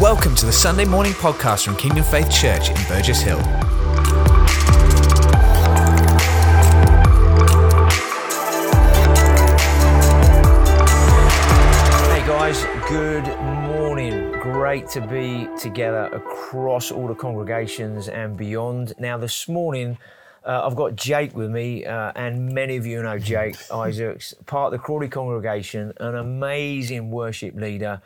Welcome to the Sunday morning podcast from Kingdom Faith Church in Burgess Hill. Hey guys, good morning. Great to be together across all the congregations and beyond. Now, this morning, uh, I've got Jake with me, uh, and many of you know Jake Isaacs, part of the Crawley congregation, an amazing worship leader.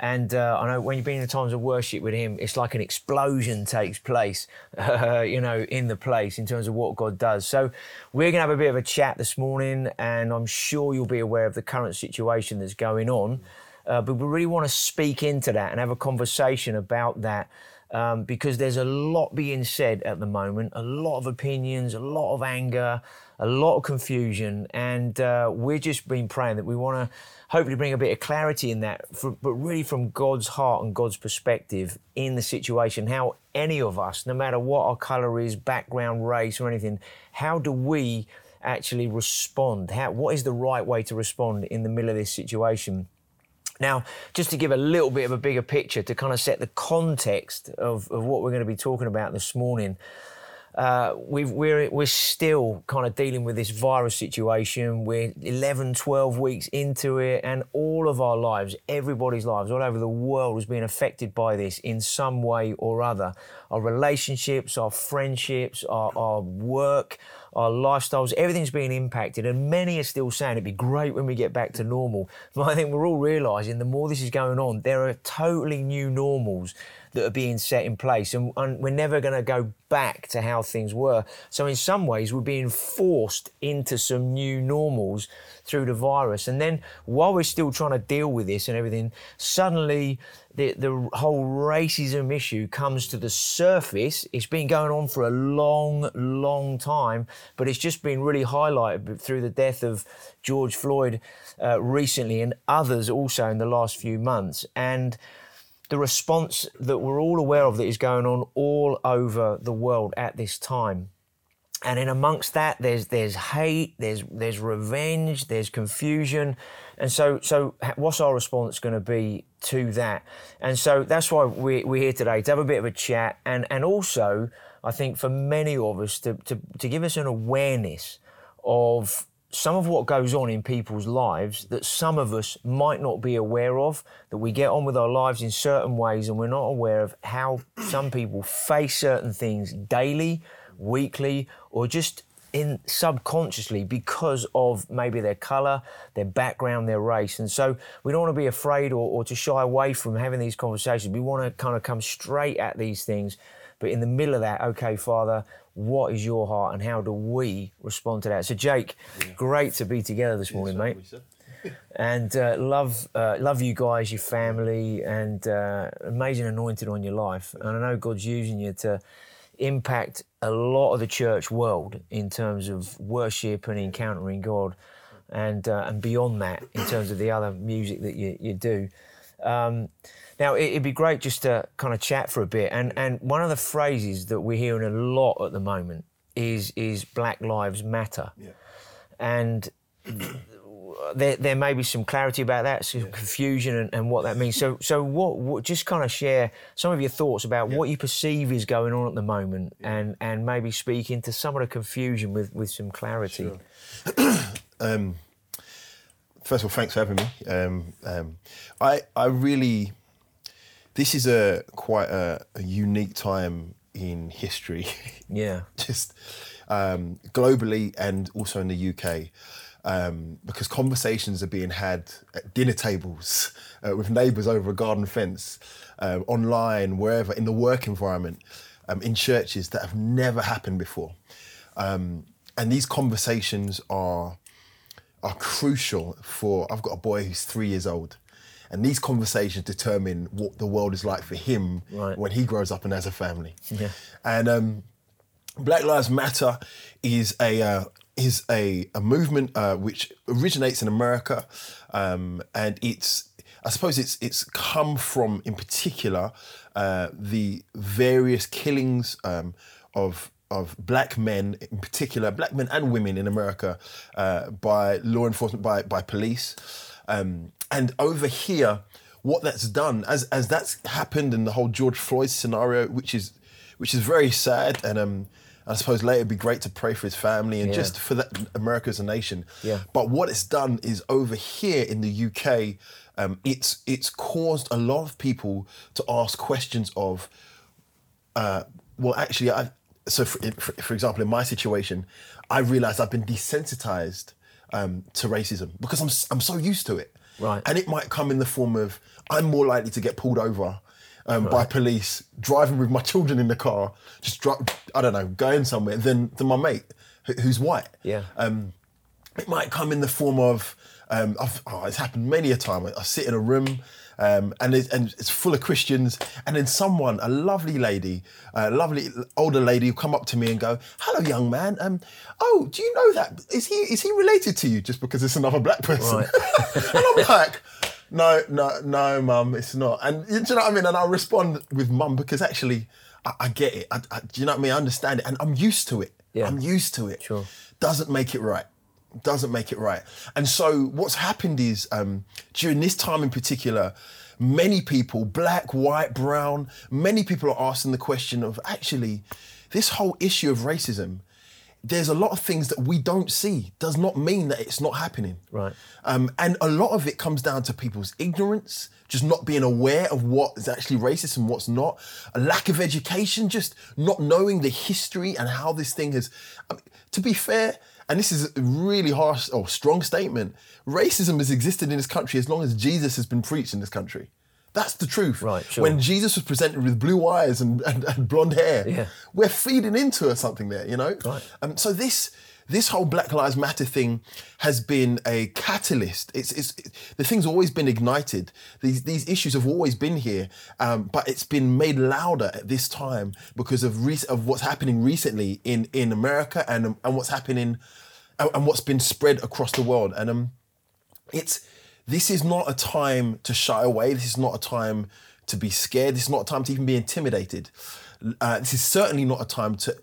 And uh, I know when you've been in the times of worship with him, it's like an explosion takes place, uh, you know, in the place in terms of what God does. So we're going to have a bit of a chat this morning, and I'm sure you'll be aware of the current situation that's going on. Uh, but we really want to speak into that and have a conversation about that um, because there's a lot being said at the moment, a lot of opinions, a lot of anger, a lot of confusion, and uh, we're just been praying that we want to hopefully bring a bit of clarity in that, for, but really from God's heart and God's perspective in the situation. How any of us, no matter what our colour is, background, race, or anything, how do we actually respond? How, what is the right way to respond in the middle of this situation? Now, just to give a little bit of a bigger picture to kind of set the context of, of what we're going to be talking about this morning, uh, we we're, we're still kind of dealing with this virus situation. We're 11, 12 weeks into it, and all of our lives, everybody's lives all over the world is being affected by this in some way or other. Our relationships, our friendships, our, our work, our lifestyles, everything's being impacted. And many are still saying it'd be great when we get back to normal. But I think we're all realizing the more this is going on, there are totally new normals that are being set in place. And, and we're never going to go back to how things were. So, in some ways, we're being forced into some new normals through the virus. And then, while we're still trying to deal with this and everything, suddenly the, the whole racism issue comes to the surface. It's been going on for a long, long time, but it's just been really highlighted through the death of George Floyd uh, recently and others also in the last few months. And the response that we're all aware of that is going on all over the world at this time. And in amongst that, there's there's hate, there's there's revenge, there's confusion, and so so what's our response going to be to that? And so that's why we, we're here today to have a bit of a chat, and and also I think for many of us to to, to give us an awareness of some of what goes on in people's lives that some of us might not be aware of, that we get on with our lives in certain ways and we're not aware of how some people face certain things daily, weekly, or just in subconsciously because of maybe their color, their background, their race. And so we don't want to be afraid or, or to shy away from having these conversations. We want to kind of come straight at these things. But in the middle of that, okay, Father, what is your heart and how do we respond to that? So, Jake, yeah. great to be together this morning, mate. and uh, love, uh, love you guys, your family, and uh, amazing anointing on your life. And I know God's using you to impact a lot of the church world in terms of worship and encountering God, and uh, and beyond that in terms of the other music that you you do. Um, now, it'd be great just to kind of chat for a bit. And, and one of the phrases that we're hearing a lot at the moment is, is Black Lives Matter. Yeah. And there, there may be some clarity about that, some yeah. confusion and, and, what that means. So, so what, what, just kind of share some of your thoughts about yeah. what you perceive is going on at the moment and, and maybe speak into some of the confusion with, with some clarity. Sure. um, first of all, thanks for having me. Um, um, I, I really this is a quite a, a unique time in history. Yeah. Just um, globally and also in the UK. Um, because conversations are being had at dinner tables uh, with neighbours over a garden fence, uh, online, wherever, in the work environment, um, in churches that have never happened before. Um, and these conversations are are crucial for. I've got a boy who's three years old, and these conversations determine what the world is like for him right. when he grows up and has a family. Yeah. And um, Black Lives Matter is a uh, is a, a movement uh, which originates in America, um, and it's I suppose it's it's come from in particular uh, the various killings um, of of black men, in particular black men and women in America, uh, by law enforcement by by police. Um, and over here, what that's done as as that's happened in the whole George Floyd scenario, which is which is very sad and um. I suppose later it'd be great to pray for his family and Yeah. just for that America as a nation. Yeah. But what it's done is over here in the UK, um, it's it's caused a lot of people to ask questions of, uh, well, actually, I so for, for, example, in my situation, I realized I've been desensitized um, to racism because I'm I'm so used to it. Right. And it might come in the form of I'm more likely to get pulled over. Um, By police driving with my children in the car, just dri I don't know, going somewhere than than my mate who- who's white. Yeah. Um, it might come in the form of um, I've, oh, it's happened many a time. I, I sit in a room um, and, it's, and it's full of Christians, and then someone, a lovely lady, a lovely older lady, will come up to me and go, "Hello, young man. Um, oh, do you know that? Is he is he related to you? Just because it's another black person?" Right. and I'm like. No, no, no, mum, it's not. And you know what I mean? And I respond with mum because actually, I, I get it. I, I, do you know what I mean? I understand it, and I'm used to it. Yeah. I'm used to it. Sure. Doesn't make it right. Doesn't make it right. And so what's happened is um, during this time in particular, many people, black, white, brown, many people are asking the question of actually, this whole issue of racism. There's a lot of things that we don't see. Does not mean that it's not happening. Right. Um, and a lot of it comes down to people's ignorance, just not being aware of what is actually racist and what's not, a lack of education, just not knowing the history and how this thing has. I mean, to be fair, and this is a really harsh or strong statement, racism has existed in this country as long as Jesus has been preached in this country. That's the truth. Right, sure. When Jesus was presented with blue eyes and, and, and blonde hair, Yeah. we're feeding into something there, you know? Right. Um, so this this whole Black Lives Matter thing has been a catalyst. It's, it's it- the thing's always been ignited. These these issues have always been here, um, but it's been made louder at this time because of rec- of what's happening recently in in America and and what's happening and, and what's been spread across the world. And um, it's this is not a time to shy away. This is not a time to be scared. This is not a time to even be intimidated. Uh, this is certainly not a time to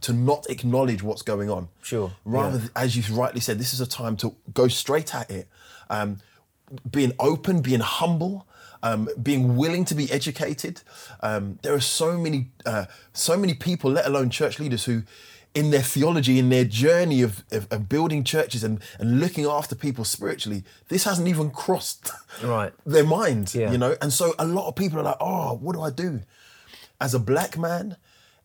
to not acknowledge what's going on. Sure, Rather, yeah. as you rightly said, this is a time to go straight at it, um, being open, being humble. Um, being willing to be educated, um, there are so many, uh, so many people, let alone church leaders, who, in their theology, in their journey of, of, of building churches and, and looking after people spiritually, this hasn't even crossed Right. their mind, Yeah. you know. And so a lot of people are like, "Oh, what do I do?" As a black man,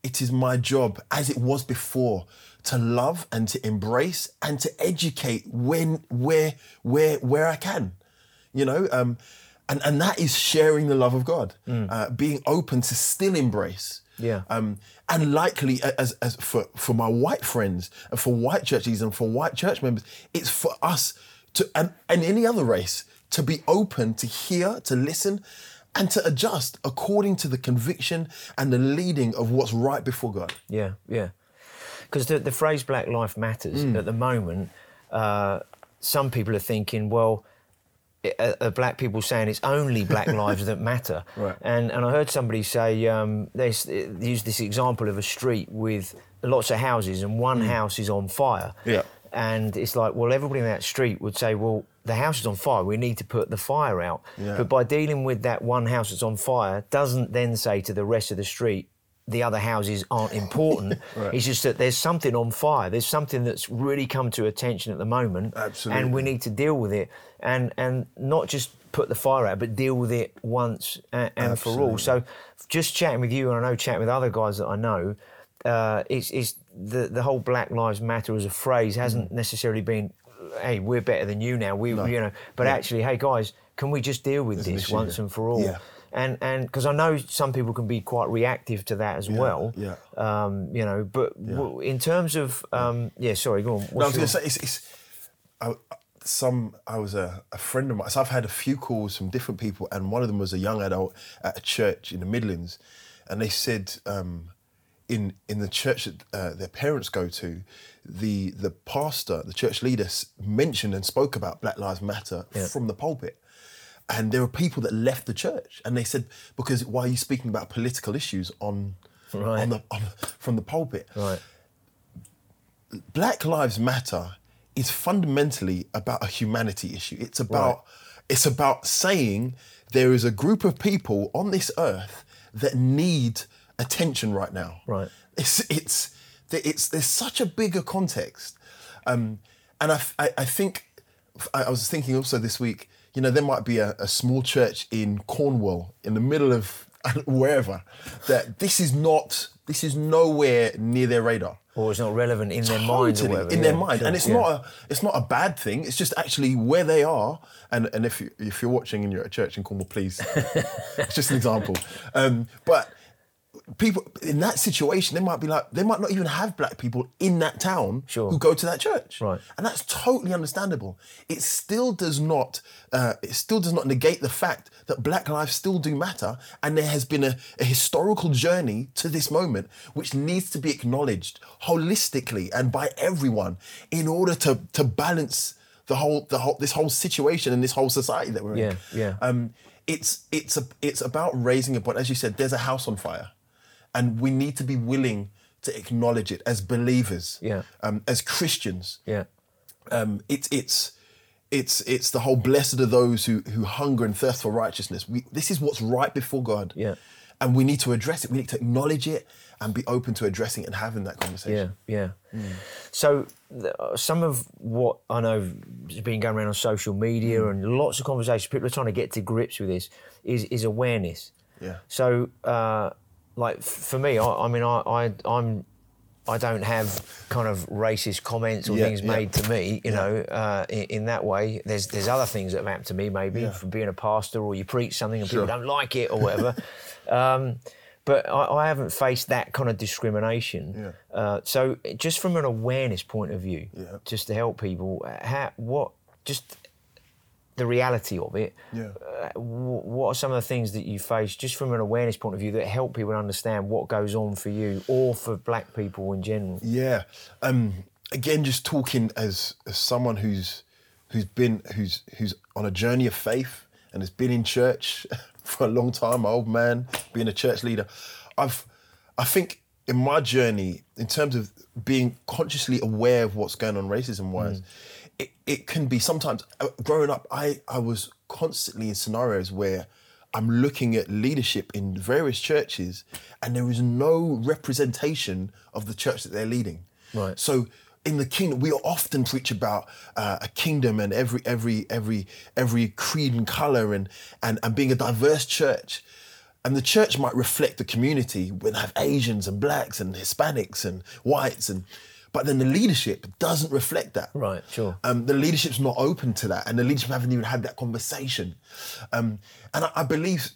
it is my job, as it was before, to love and to embrace and to educate when, where, where, where I can, you know. Um, and and that is sharing the love of God, uh, being open to still embrace. Yeah. Um, and likely, as, as for, for my white friends and for white churches and for white church members, it's for us to, and, and any other race, to be open to hear, to listen, and to adjust according to the conviction and the leading of what's right before God. Yeah, yeah. Because the, the phrase Black Life Matters Mm. at the moment, uh, some people are thinking, well, uh, uh, black people saying it's only black lives that matter. Right. And and I heard somebody say um, they use this example of a street with lots of houses and one house is on fire. Mm. Yeah. And it's like, well, everybody in that street would say, well, the house is on fire. We need to put the fire out. Yeah. But by dealing with that one house that's on fire, doesn't then say to the rest of the street, the other houses aren't important. Right. It's just that there's something on fire. There's something that's really come to attention at the moment, and we need to deal with it, and and not just put the fire out, but deal with it once and, and for all. So, just chatting with you, and I know chatting with other guys that I know, uh, it's, it's the the whole Black Lives Matter as a phrase Mm. hasn't necessarily been, hey, we're better than you now. We, you know, but actually, hey guys, can we just deal with There's this once and for all? Yeah. And and because I know some people can be quite reactive to that as well. yeah. Um, you know, but w- in terms of um, yeah, sorry, go on. No, I was going to say it's, it's I, some. I was a, a friend of mine. So I've had a few calls from different people, and one of them was a young adult at a church in the Midlands, and they said um, in in the church that uh, their parents go to, the the pastor, the church leader, mentioned and spoke about Black Lives Matter Yeah. from the pulpit. And there were people that left the church, and they said, "Because why are you speaking about political issues on, Right. on the on, from the pulpit?" right, Black Lives Matter is fundamentally about a humanity issue. It's about it's about saying there is a group of people on this earth that need attention right now. Right. It's it's it's there's such a bigger context, um, and I, I I think I was thinking also this week. You know, there might be a, a small church in Cornwall, in the middle of wherever, that this is not this is nowhere near their radar Or it's not relevant in their mind or whatever. in yeah, their mind, sure, and it's yeah. not a it's not a bad thing. It's just actually where they are. And and if you if you're watching and you're at a church in Cornwall, please, it's just an example. Um, but people in that situation, they might be like they might not even have black people in that town Sure. who go to that church, Right. And that's totally understandable. It still does not uh, it still does not negate the fact that black lives still do matter, and there has been a, a historical journey to this moment which needs to be acknowledged holistically and by everyone in order to to balance the whole the whole this whole situation and this whole society that we're Yeah, in. yeah. Um, it's it's a it's about raising a point. As you said, there's a house on fire, and we need to be willing to acknowledge it as believers, Yeah. um, as Christians. Yeah. Um, it's it's it's it's the whole blessed are those who who hunger and thirst for righteousness. We, this is what's right before God. Yeah. And we need to address it. We need to acknowledge it and be open to addressing it and having that conversation. Yeah, yeah. So uh, some of what I know has been going around on social media Mm. and lots of conversations. People are trying to get to grips with this. Is is awareness. Yeah. So, uh, like for me, I, I mean, I, I I'm. I don't have kind of racist comments or Yeah, things yeah. made to me, you know, uh, in, in that way. There's there's other things that have happened to me, maybe Yeah. from being a pastor or you preach something and people don't like it or whatever. um, but I, I haven't faced that kind of discrimination. Yeah. Uh, so just from an awareness point of view, Yeah. just to help people, uh, how, what just the reality of it. Yeah. Uh, wh- what are some of the things that you face just from an awareness point of view that help people understand what goes on for you or for black people in general? Yeah. Um, again, just talking as, as someone who's who's been who's who's on a journey of faith and has been in church for a long time, my old man, being a church leader. I've I think in my journey, in terms of being consciously aware of what's going on racism wise, it, it can be sometimes uh, growing up, I, I was constantly in scenarios where I'm looking at leadership in various churches and there is no representation of the church that they're leading. Right. So in the kingdom, we often preach about uh, a kingdom and every every every every creed and color and and and being a diverse church. And the church might reflect the community when have Asians and blacks and Hispanics and whites and but then the leadership doesn't reflect that. Right, sure. Um, the leadership's not open to that, and the leadership haven't even had that conversation. Um, and I, I believe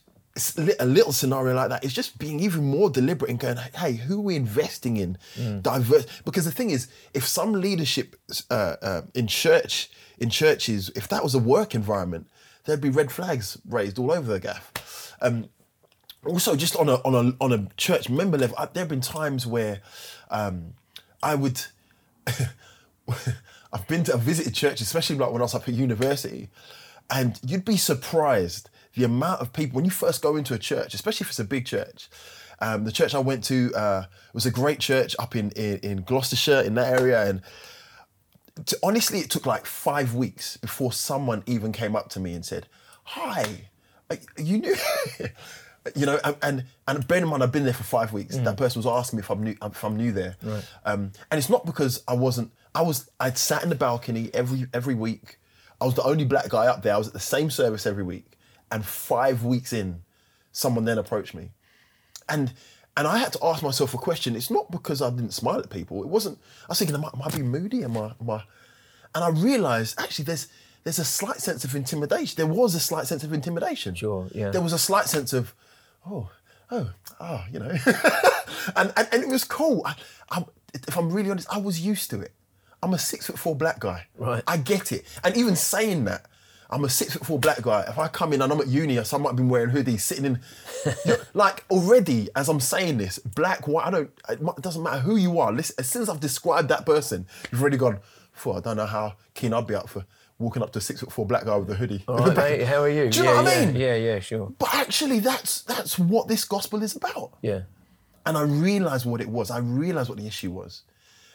a little scenario like that is just being even more deliberate and going, hey, who are we investing in? Diverse. Because the thing is, if some leadership uh, uh, in church, in churches, if that was a work environment, there'd be red flags raised all over the gaff. Um, also just on a on a on a church member level, there have been times where um, I would. I've been to, I've visited church, especially like when I was up at university, and you'd be surprised the amount of people when you first go into a church, especially if it's a big church. Um, the church I went to uh, was a great church up in, in in Gloucestershire in that area, and to, honestly, it took like five weeks before someone even came up to me and said, "Hi, you new." You know, and and, and bear in mind, I've been there for five weeks. That person was asking me if I'm new, if I'm new there, um, and it's not because I wasn't. I was. I'd sat in the balcony every every week. I was the only black guy up there. I was at the same service every week, and five weeks in, someone then approached me, and and I had to ask myself a question. It's not because I didn't smile at people. It wasn't. I was thinking, am I, am I being moody? Am I, am I? And I realised actually there's there's a slight sense of intimidation. There was a slight sense of intimidation. Sure, yeah. There was a slight sense of, oh, oh, oh, you know, and, and and it was cool. I, I, if I'm really honest, I was used to it. I'm a six foot four black guy. Right. I get it. And even saying that, I'm a six foot four black guy. If I come in and I'm at uni, or someone might been wearing hoodies, sitting in, you know, like already as I'm saying this, black, white, I don't. It doesn't matter who you are. Listen, as soon as I've described that person, you've already gone. "Phew, I don't know how keen I'd be up for walking up to a six foot four black guy with a hoodie. All right, mate, how are you? Do you yeah, know what I yeah, mean? Yeah, yeah, sure. But actually, that's that's what this gospel is about. Yeah. And I realised what it was. I realised what the issue was.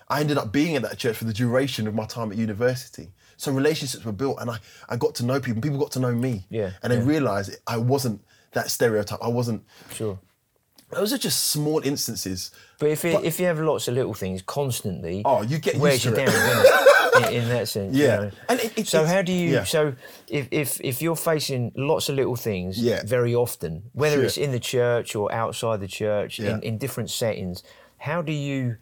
I ended up being in that church for the duration of my time at university. So relationships were built, and I, I got to know people. People got to know me. Yeah, And they yeah. realised I wasn't that stereotype. I wasn't. Sure. Those are just small instances. But if it, But- if you have lots of little things constantly, Oh, you get wears used you to down, it. doesn't it? In, in that sense. you Yeah. know. And it- it- so how do you? yeah. So if, if if you're facing lots of little things, Yeah. very often, whether Sure. it's in the church or outside the church, Yeah. in, in different settings, how do you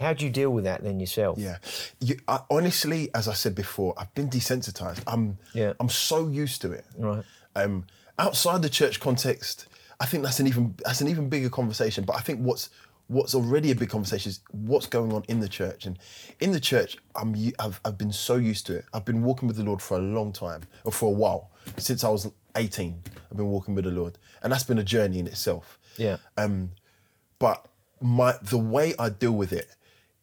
how do you deal with that then yourself? Yeah, you, I, honestly, as I said before, I've been desensitized. I'm, Yeah. I'm so used to it. Right. Um, outside the church context, I think that's an even that's an even bigger conversation. But I think what's what's already a big conversation is what's going on in the church. And in the church, I'm I've I've been so used to it. I've been walking with the Lord for a long time, or for a while, since I was 18. I've been walking with the Lord, and that's been a journey in itself. Yeah. Um, but my the way I deal with it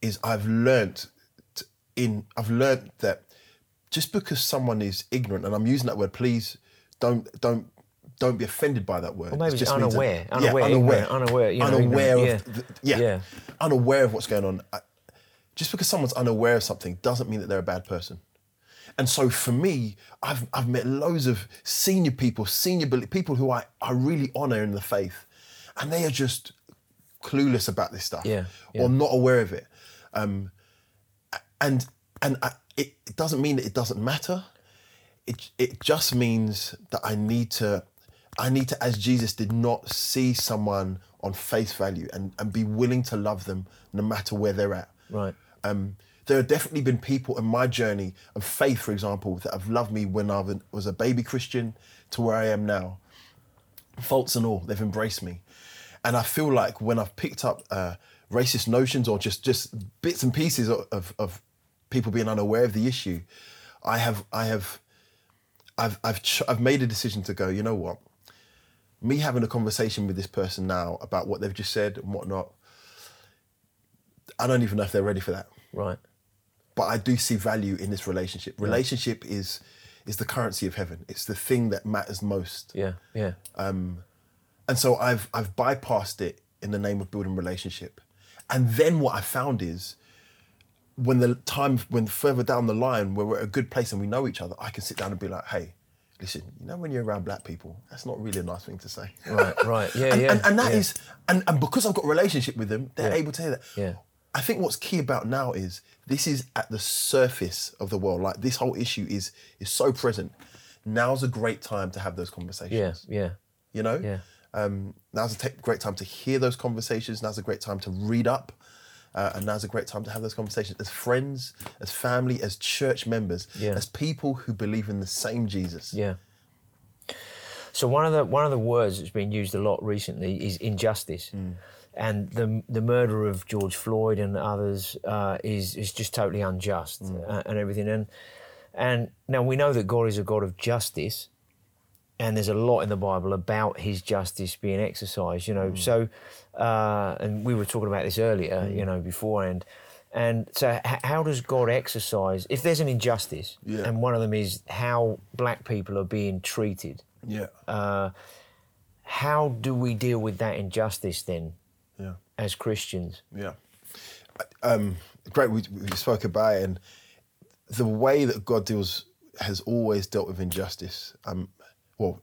is I've learnt t- in I've learnt that just because someone is ignorant, and I'm using that word, please don't don't don't be offended by that word. Or maybe means that- unaware, yeah, unaware, unaware, unaware, you know, unaware of yeah. the- yeah, Yeah. unaware of what's going on. I, just because someone's unaware of something doesn't mean that they're a bad person. And so for me, I've, I've met loads of senior people, senior people who I, I really honor in the faith, and they are just clueless about this stuff Yeah, yeah. or not aware of it. Um, and and I, it, it doesn't mean that it doesn't matter. It it just means that I need to I need to, as Jesus did, not see someone on face value and, and be willing to love them no matter where they're at. Right. Um, there have definitely been people in my journey of faith, for example, that have loved me when I was a baby Christian to where I am now. Faults and all, they've embraced me. And I feel like when I've picked up uh, racist notions or just, just bits and pieces of, of, of people being unaware of the issue, I have, I have, I've, I've, ch- I've made a decision to go, you know what? Me having a conversation with this person now about what they've just said and whatnot, I don't even know if they're ready for that Right. but I do see value in this relationship. Relationship is is the currency of heaven. It's the thing that matters most. Yeah. Yeah. Um, And so I've I've bypassed it in the name of building relationship. And then what I found is when the time when further down the line where we're at a good place and we know each other, I can sit down and be like, hey, listen, you know when you're around black people, that's not really a nice thing to say. Right. Right. Yeah. and, yeah. and, and that yeah. is- and, and because I've got a relationship with them, they're Yeah. able to hear that. Yeah. I think what's key about now is this is at the surface of the world. Like this whole issue is is so present. Now's a great time to have those conversations. Yeah. Yeah. You know? Yeah. Um, now's a great time to hear those conversations. Now's a great time to read up. Uh, and now's a great time to have those conversations as friends, as family, as church members, Yeah. as people who believe in the same Jesus. Yeah. So one of the one of the words that's been used a lot recently is injustice, and the the murder of George Floyd and others uh, is is just totally unjust uh, and everything. And and now we know that God is a God of justice, and there's a lot in the Bible about His justice being exercised. You know, so uh, and we were talking about this earlier. You know, beforehand. And so, h- how does God exercise if there's an injustice? Yeah. And one of them is how black people are being treated. Yeah. Uh, how do we deal with that injustice then, yeah. as Christians? Yeah. Um, great. We, we spoke about it, and the way that God deals has always dealt with injustice. Um, well,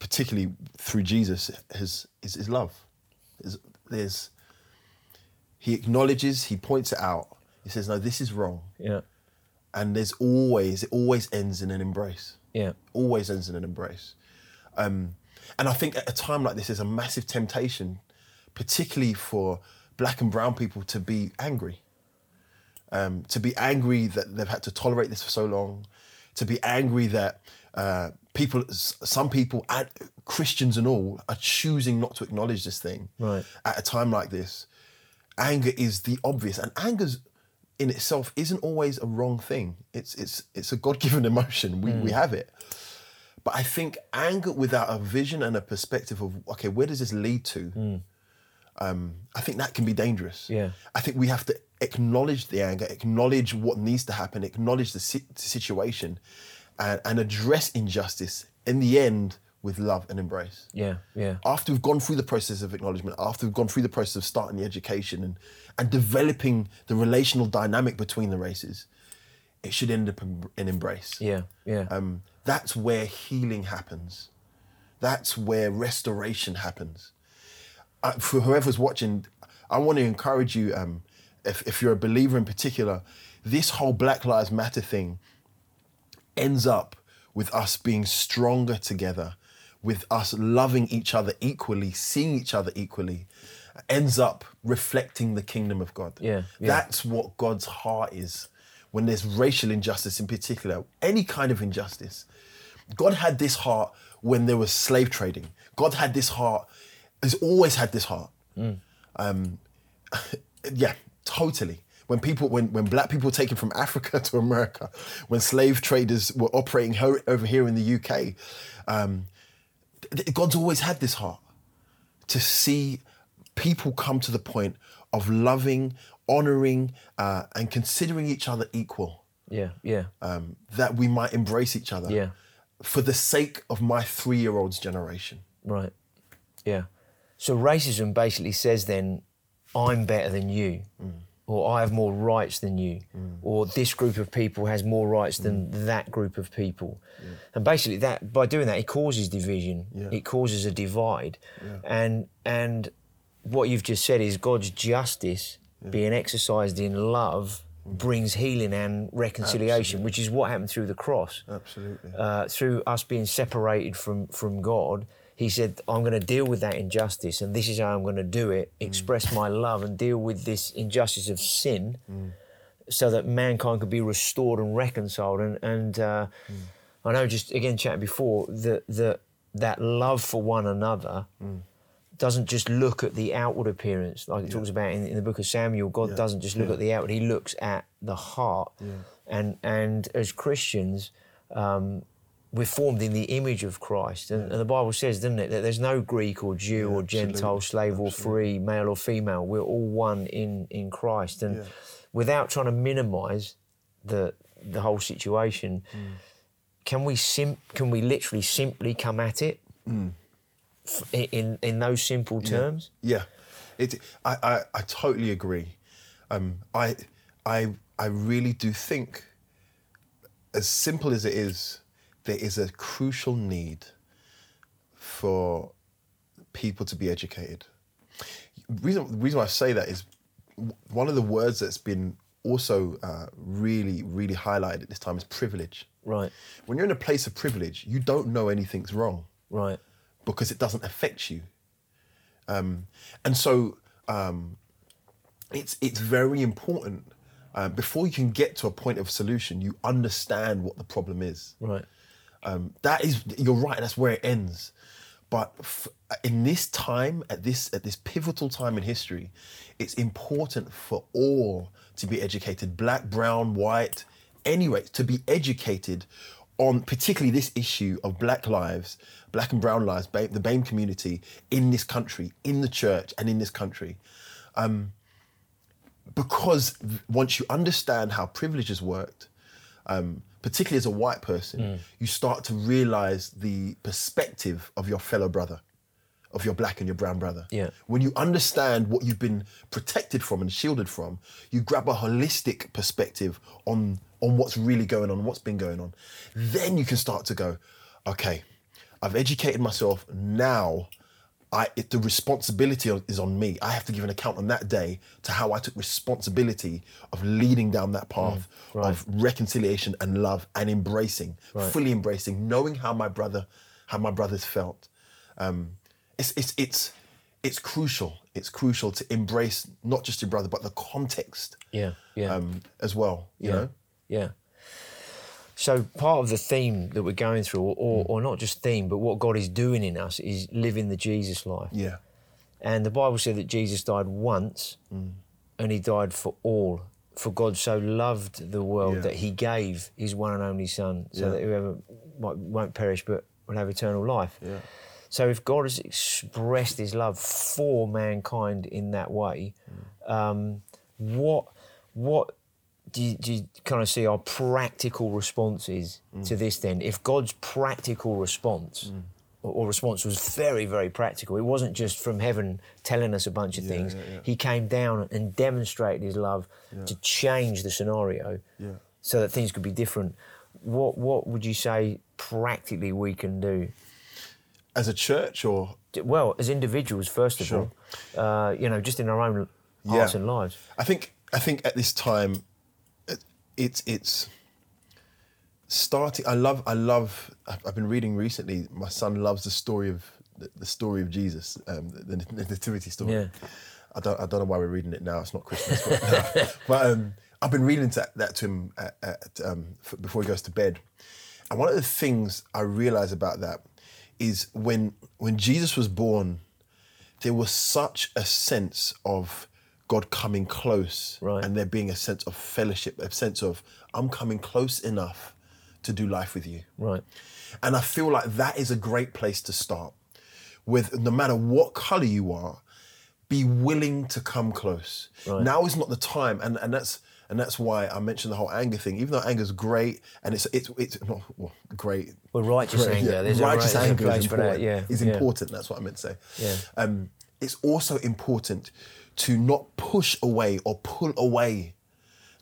particularly through Jesus, his, is, is love. There's, there's he acknowledges, he points it out. He says, "No, this is wrong," Yeah, and there's always it always ends in an embrace yeah, always ends in an embrace. Um, and I think at a time like this, there's a massive temptation, particularly for black and brown people, to be angry. Um, to be angry that they've had to tolerate this for so long, to be angry that uh, people, some people, Christians and all, are choosing not to acknowledge this thing Right. at a time like this. Anger is the obvious, and anger's in itself isn't always a wrong thing. It's it's it's a God given emotion. We we have it. But I think anger without a vision and a perspective of okay, where does this lead to? Um, I think that can be dangerous. Yeah. I think we have to acknowledge the anger, acknowledge what needs to happen, acknowledge the, si- the situation, and, and address injustice in the end with love and embrace yeah, yeah, after we've gone through the process of acknowledgement, after we've gone through the process of starting the education and, and developing the relational dynamic between the races, it should end up in, embrace. Yeah, yeah. Um, that's where healing happens. That's where restoration happens. Uh, for whoever's watching, I want to encourage you, um, if, if you're a believer in particular, this whole Black Lives Matter thing ends up with us being stronger together, with us loving each other equally, seeing each other equally, ends up reflecting the kingdom of God. Yeah, yeah. That's what God's heart is when there's racial injustice in particular, any kind of injustice. God had this heart when there was slave trading. God had this heart, has always had this heart. Um, yeah, totally. When people, when, when black people were taken from Africa to America, when slave traders were operating ho- over here in the UK, um, God's always had this heart to see people come to the point of loving, honoring, uh, and considering each other equal, yeah, yeah. um, that we might embrace each other Yeah. for the sake of my three year old's generation. Right. Yeah. So racism basically says then, I'm better than you, or I have more rights than you, mm. or this group of people has more rights than mm. that group of people. And basically, that by doing that, it causes division. Yeah. It causes a divide. And and what you've just said is God's justice being exercised in love mm. brings healing and reconciliation, which is what happened through the cross Absolutely. uh, through us being separated from from God, He said, "I'm going to deal with that injustice, and this is how I'm going to do it: express my love and deal with this injustice of sin, so that mankind could be restored and reconciled." And and uh, I know, just again chatting before that that that love for one another. Doesn't just look at the outward appearance, like it talks about in, in the book of Samuel. God Yeah. doesn't just look Yeah. at the outward; He looks at the heart. And and as Christians, um, we're formed in the image of Christ. And, and the Bible says, doesn't it, that there's no Greek or Jew or Gentile, slave or free, male or female. We're all one in, in Christ. And Yeah. without trying to minimize the, the whole situation, Mm. can we sim- can we literally simply come at it Mm. f- in, in those simple terms? Yeah, it. I, I, I totally agree. Um, I, I, I really do think, as simple as it is, there is a crucial need for people to be educated. Reason, the reason why I say that is one of the words that's been also uh, really, really highlighted at this time is privilege. Right, When you're in a place of privilege, you don't know anything's wrong right, because it doesn't affect you. Um, and so um, it's it's very important uh, before you can get to a point of solution, you understand what the problem is. right. Um, that is, you're right. That's where it ends. But f- in this time, at this at this pivotal time in history, it's important for all to be educated, black, brown, white, anyway, to be educated on particularly this issue of black lives, black and brown lives, ba- the BAME community in this country, in the church, and in this country because th- once you understand how privilege has worked, um, particularly as a white person, Mm. you start to realize the perspective of your fellow brother, of your black and your brown brother. Yeah. When you understand what you've been protected from and shielded from, you grab a holistic perspective on on what's really going on, what's been going on. Then you can start to go, okay, I've educated myself. Now I, it, the responsibility is on me. I have to give an account on that day to how I took responsibility of leading down that path of reconciliation and love and embracing, fully embracing, knowing how my brother, how my brothers felt. Um, it's it's it's it's crucial. It's crucial to embrace not just your brother, but the context Yeah, yeah. um, as well. You Yeah. know, Yeah. So part of the theme that we're going through, or, or, or not just theme, but what God is doing in us is living the Jesus life. yeah, And the Bible said that Jesus died once and he died for all. For God so loved the world Yeah. that he gave his one and only Son, so Yeah. that whoever might, won't perish but will have eternal life. yeah, So if God has expressed his love for mankind in that way, um, what what do you, do you kind of see our practical responses to this then? If God's practical response or, or response was very, very practical, it wasn't just from heaven telling us a bunch of things. yeah, yeah. He came down and demonstrated his love to change the scenario. Yeah. so that things could be different. What what would you say practically we can do? As a church, or Well, as individuals, first of Sure. all, uh, you know, just in our own hearts and lives. I think I think at this time, it's it's starting. I love I love. I've been reading recently. My son loves the story of the, the story of Jesus, um, the, the nativity story. Yeah. I don't I don't know why we're reading it now. It's not Christmas, but, but um, I've been reading to, that to him at, at, um, before he goes to bed. And one of the things I realize about that is when when Jesus was born, there was such a sense of God coming close, Right. and there being a sense of fellowship, a sense of I'm coming close enough to do life with you. Right. And I feel like that is a great place to start. With no matter what color you are, be willing to come close. Right. Now is not the time, and, and that's and that's why I mentioned the whole anger thing. Even though anger is great and it's it's it's not well, great. Well, righteous great, anger, there's a righteous right- there's anger is that, important. yeah, is yeah. That's what I meant to say. Yeah. Um, it's also important to not push away or pull away.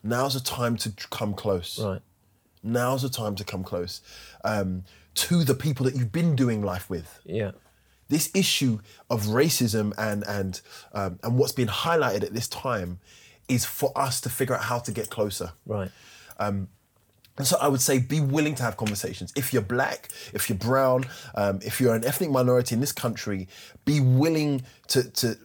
Now's the time to come close Right. now's the time to come close um, to the people that you've been doing life with. Yeah. This issue of racism and and um, and what's been highlighted at this time is for us to figure out how to get closer. Right. And so I would say be willing to have conversations. If you're black, if you're brown, um, if you're an ethnic minority in this country, be willing to to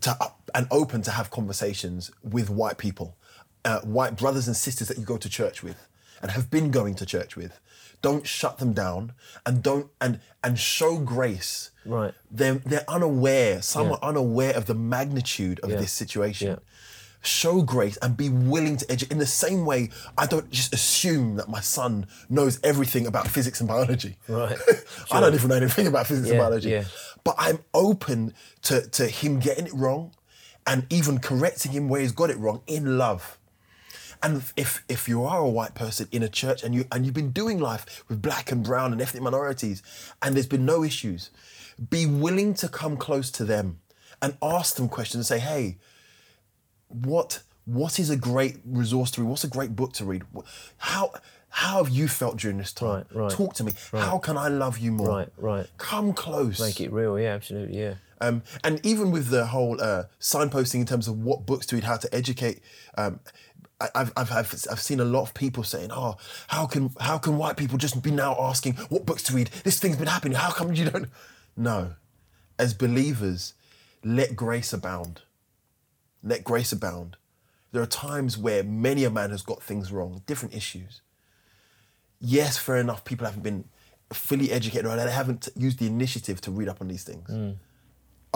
to up and open to have conversations with white people, uh, white brothers and sisters that you go to church with and have been going to church with. Don't shut them down and don't and and show grace. Right. They're they're unaware. Some Yeah. are unaware of the magnitude of Yeah. this situation Yeah. show grace and be willing to educate. In the same way, I don't just assume that my son knows everything about physics and biology. Right. I don't even know anything about physics and biology. yeah. But I'm open to, to him getting it wrong and even correcting him where he's got it wrong in love. And if if you are a white person in a church and you and you've been doing life with black and brown and ethnic minorities and there's been no issues, be willing to come close to them and ask them questions and say, hey, what what is a great resource to read? What's a great book to read? How how have you felt during this time? Right, right, Talk to me. How can I love you more? Right, right. Come close. Make it real. Yeah, absolutely. Yeah. Um, and even with the whole uh, signposting in terms of what books to read, how to educate, um, I- I've, I've, I've, seen a lot of people saying, "Oh, how can how can white people just be now asking what books to read? This thing's been happening. How come you don't?" No, as believers, let grace abound. Let grace abound. There are times where many a man has got things wrong, different issues. Yes, fair enough. People haven't been fully educated, or they haven't used the initiative to read up on these things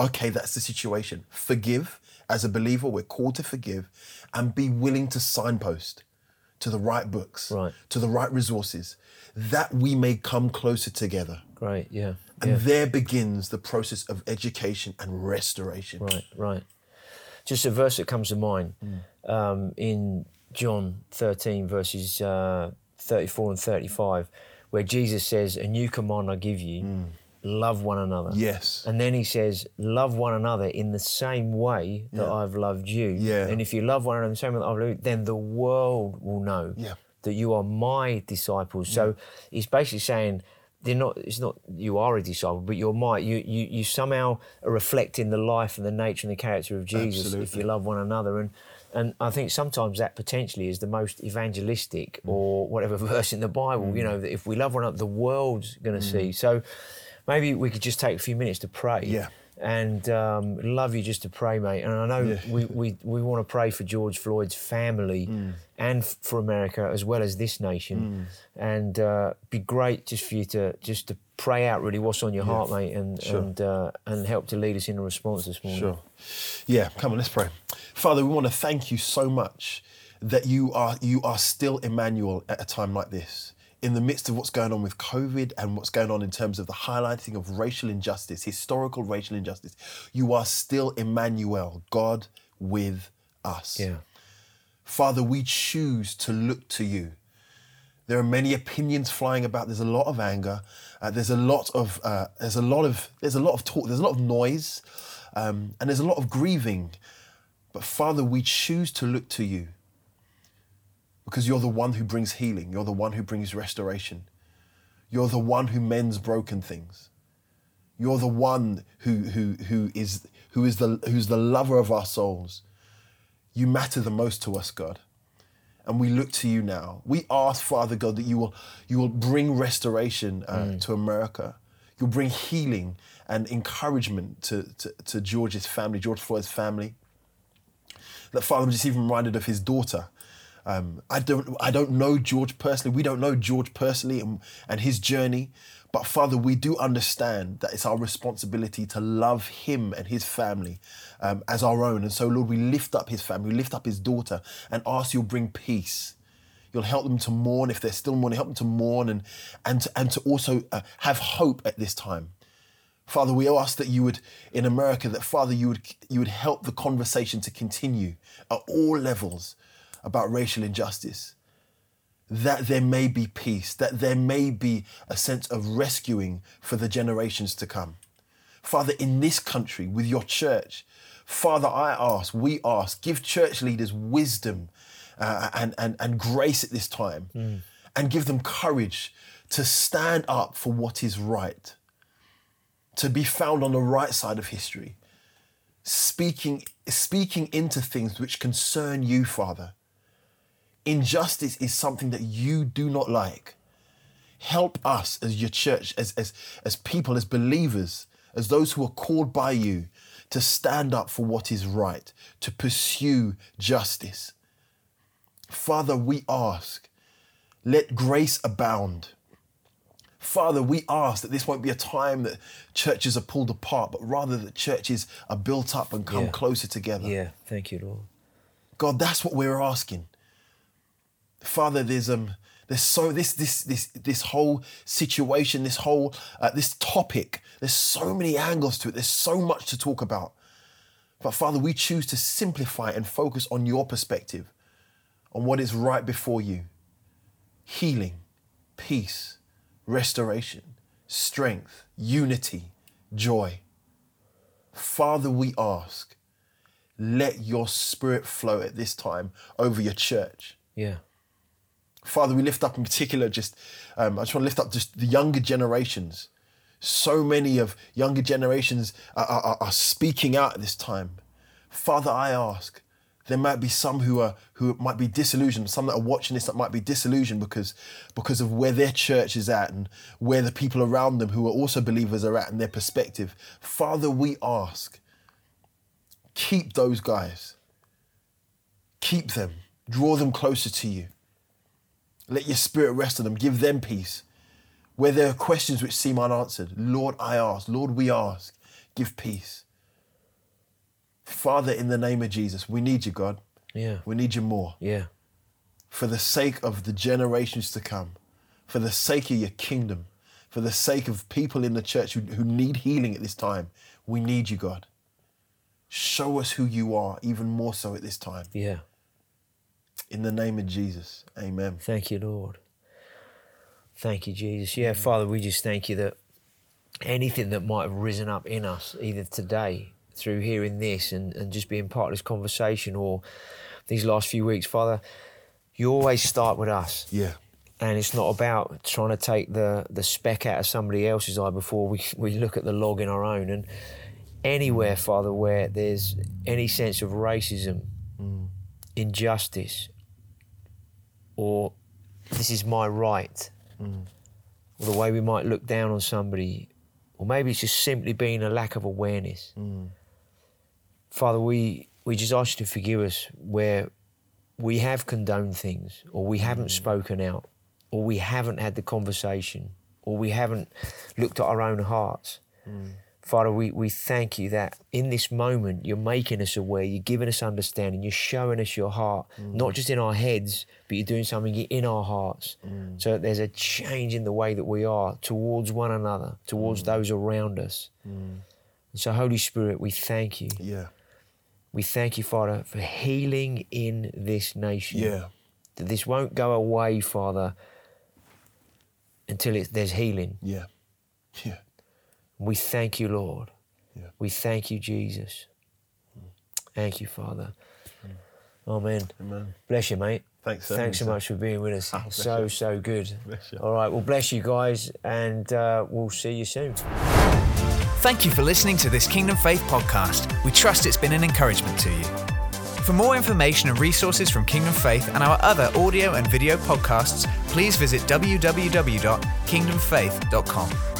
okay, that's the situation. Forgive. As a believer, we're called to forgive and be willing to signpost to the right books, Right. to the right resources, that we may come closer together. Great. Yeah. And yeah. there begins the process of education and restoration. Right, right. Just a verse that comes to mind um, in John 13, verses uh, 34 and 35, where Jesus says, A new command I give you, love one another. Yes. And then he says, Love one another in the same way that Yeah. I've loved you. Yeah. And if you love one another in the same way that I've loved you, then the world will know Yeah. that you are my disciples. So he's basically saying, they're not. It's not you are a disciple, but you're my. You you you somehow are reflecting the life and the nature and the character of Jesus if you love one another. And and I think sometimes that potentially is the most evangelistic Mm. or whatever verse in the Bible. You know, that if we love one another, the world's going to see. So maybe we could just take a few minutes to pray. Yeah. And um, love you just to pray, mate. And I know Yeah. we, we, we want to pray for George Floyd's family Mm. and for America as well as this nation. Mm. And uh, be great just for you to just to pray out really what's on your heart, mate, and Sure. and uh, and help to lead us in a response this morning. Sure. Yeah, come on, let's pray. Father, we want to thank you so much that you are you are still Emmanuel at a time like this. In the midst of what's going on with COVID and what's going on in terms of the highlighting of racial injustice, historical racial injustice, you are still Emmanuel, God with us. Yeah. Father, we choose to look to you. There are many opinions flying about. There's a lot of anger. Uh, there's a lot of uh, there's a lot of there's a lot of talk. There's a lot of noise, um, and there's a lot of grieving. But Father, we choose to look to you because you're the one who brings healing. You're the one who brings restoration. You're the one who mends broken things. You're the one who, who, who, is, who is the, who's the lover of our souls. You matter the most to us, God. And we look to you now. We ask, Father God, that you will, you will bring restoration uh, to America. You'll bring healing and encouragement to, to, to George's family, George Floyd's family. That Father, I'm just even reminded of his daughter. Um, I don't I don't know George personally. We don't know George personally and, and his journey. But Father, we do understand that it's our responsibility to love him and his family um, as our own. And so, Lord, we lift up his family, we lift up his daughter, and ask you'll bring peace. You'll help them to mourn if they're still mourning. Help them to mourn and and to, and to also uh, have hope at this time. Father, we ask that you would, in America, that Father, you would you would help the conversation to continue at all levels about racial injustice. That there may be peace, that there may be a sense of rescuing for the generations to come. Father, in this country, with your church, Father, I ask, we ask, give church leaders wisdom uh, and, and, and grace at this time and give them courage to stand up for what is right, to be found on the right side of history, speaking, speaking into things which concern you, Father. Injustice is something that you do not like. Help us as your church, as, as, as people, as believers, as those who are called by you to stand up for what is right, to pursue justice. Father, we ask, let grace abound. Father, we ask that this won't be a time that churches are pulled apart, but rather that churches are built up and come Yeah. closer together. Yeah, thank you, Lord. God, that's what we're asking. Father, there's um, there's so this this this this whole situation, this whole uh, this topic. There's so many angles to it. There's so much to talk about. But Father, we choose to simplify and focus on your perspective, on what is right before you. Healing, peace, restoration, strength, unity, joy. Father, we ask, let your spirit flow at this time over your church. Yeah, Father, we lift up in particular just, um, I just want to lift up just the younger generations. So many of younger generations are, are, are speaking out at this time. Father, I ask, there might be some who are who might be disillusioned, some that are watching this that might be disillusioned because because of where their church is at and where the people around them who are also believers are at and their perspective. Father, we ask, keep those guys. Keep them. Draw them closer to you. Let your spirit rest on them. Give them peace. Where there are questions which seem unanswered, Lord, I ask. Lord, we ask. Give peace. Father, in the name of Jesus, we need you, God. yeah, We need you more. yeah, For the sake of the generations to come, for the sake of your kingdom, for the sake of people in the church who, who need healing at this time, we need you, God. Show us who you are, even more so at this time. yeah. In the name of Jesus, amen. Thank you, Lord. Thank you, Jesus. Yeah, Father, we just thank you that anything that might have risen up in us, either today through hearing this and, and just being part of this conversation or these last few weeks, Father, you always start with us. Yeah. And it's not about trying to take the, the speck out of somebody else's eye before we, we look at the log in our own. And anywhere, Father, where there's any sense of racism, mm. injustice, or this is my right, mm. or the way we might look down on somebody, or maybe it's just simply being a lack of awareness. Mm. Father, we, we just ask you to forgive us where we have condoned things, or we haven't mm. spoken out, or we haven't had the conversation, or we haven't looked at our own hearts. Father, we, we thank you that in this moment you're making us aware, you're giving us understanding, you're showing us your heart, not mm. just in our heads, but you're doing something in our hearts. Mm. So that there's a change in the way that we are towards one another, towards mm. those around us. And so, Holy Spirit, we thank you. Yeah. We thank you, Father, for healing in this nation. Yeah. That this won't go away, Father, until there's healing. Yeah. Yeah. We thank you, Lord. Yeah. We thank you, Jesus. Thank you, Father. Amen. Amen. Bless you, mate. Thanks. for Thanks so much for being with us. Bless so you. so good. All right. Well, bless you guys, and uh, we'll see you soon. Thank you for listening to this Kingdom Faith podcast. We trust it's been an encouragement to you. For more information and resources from Kingdom Faith and our other audio and video podcasts, please visit www.kingdomfaith.com.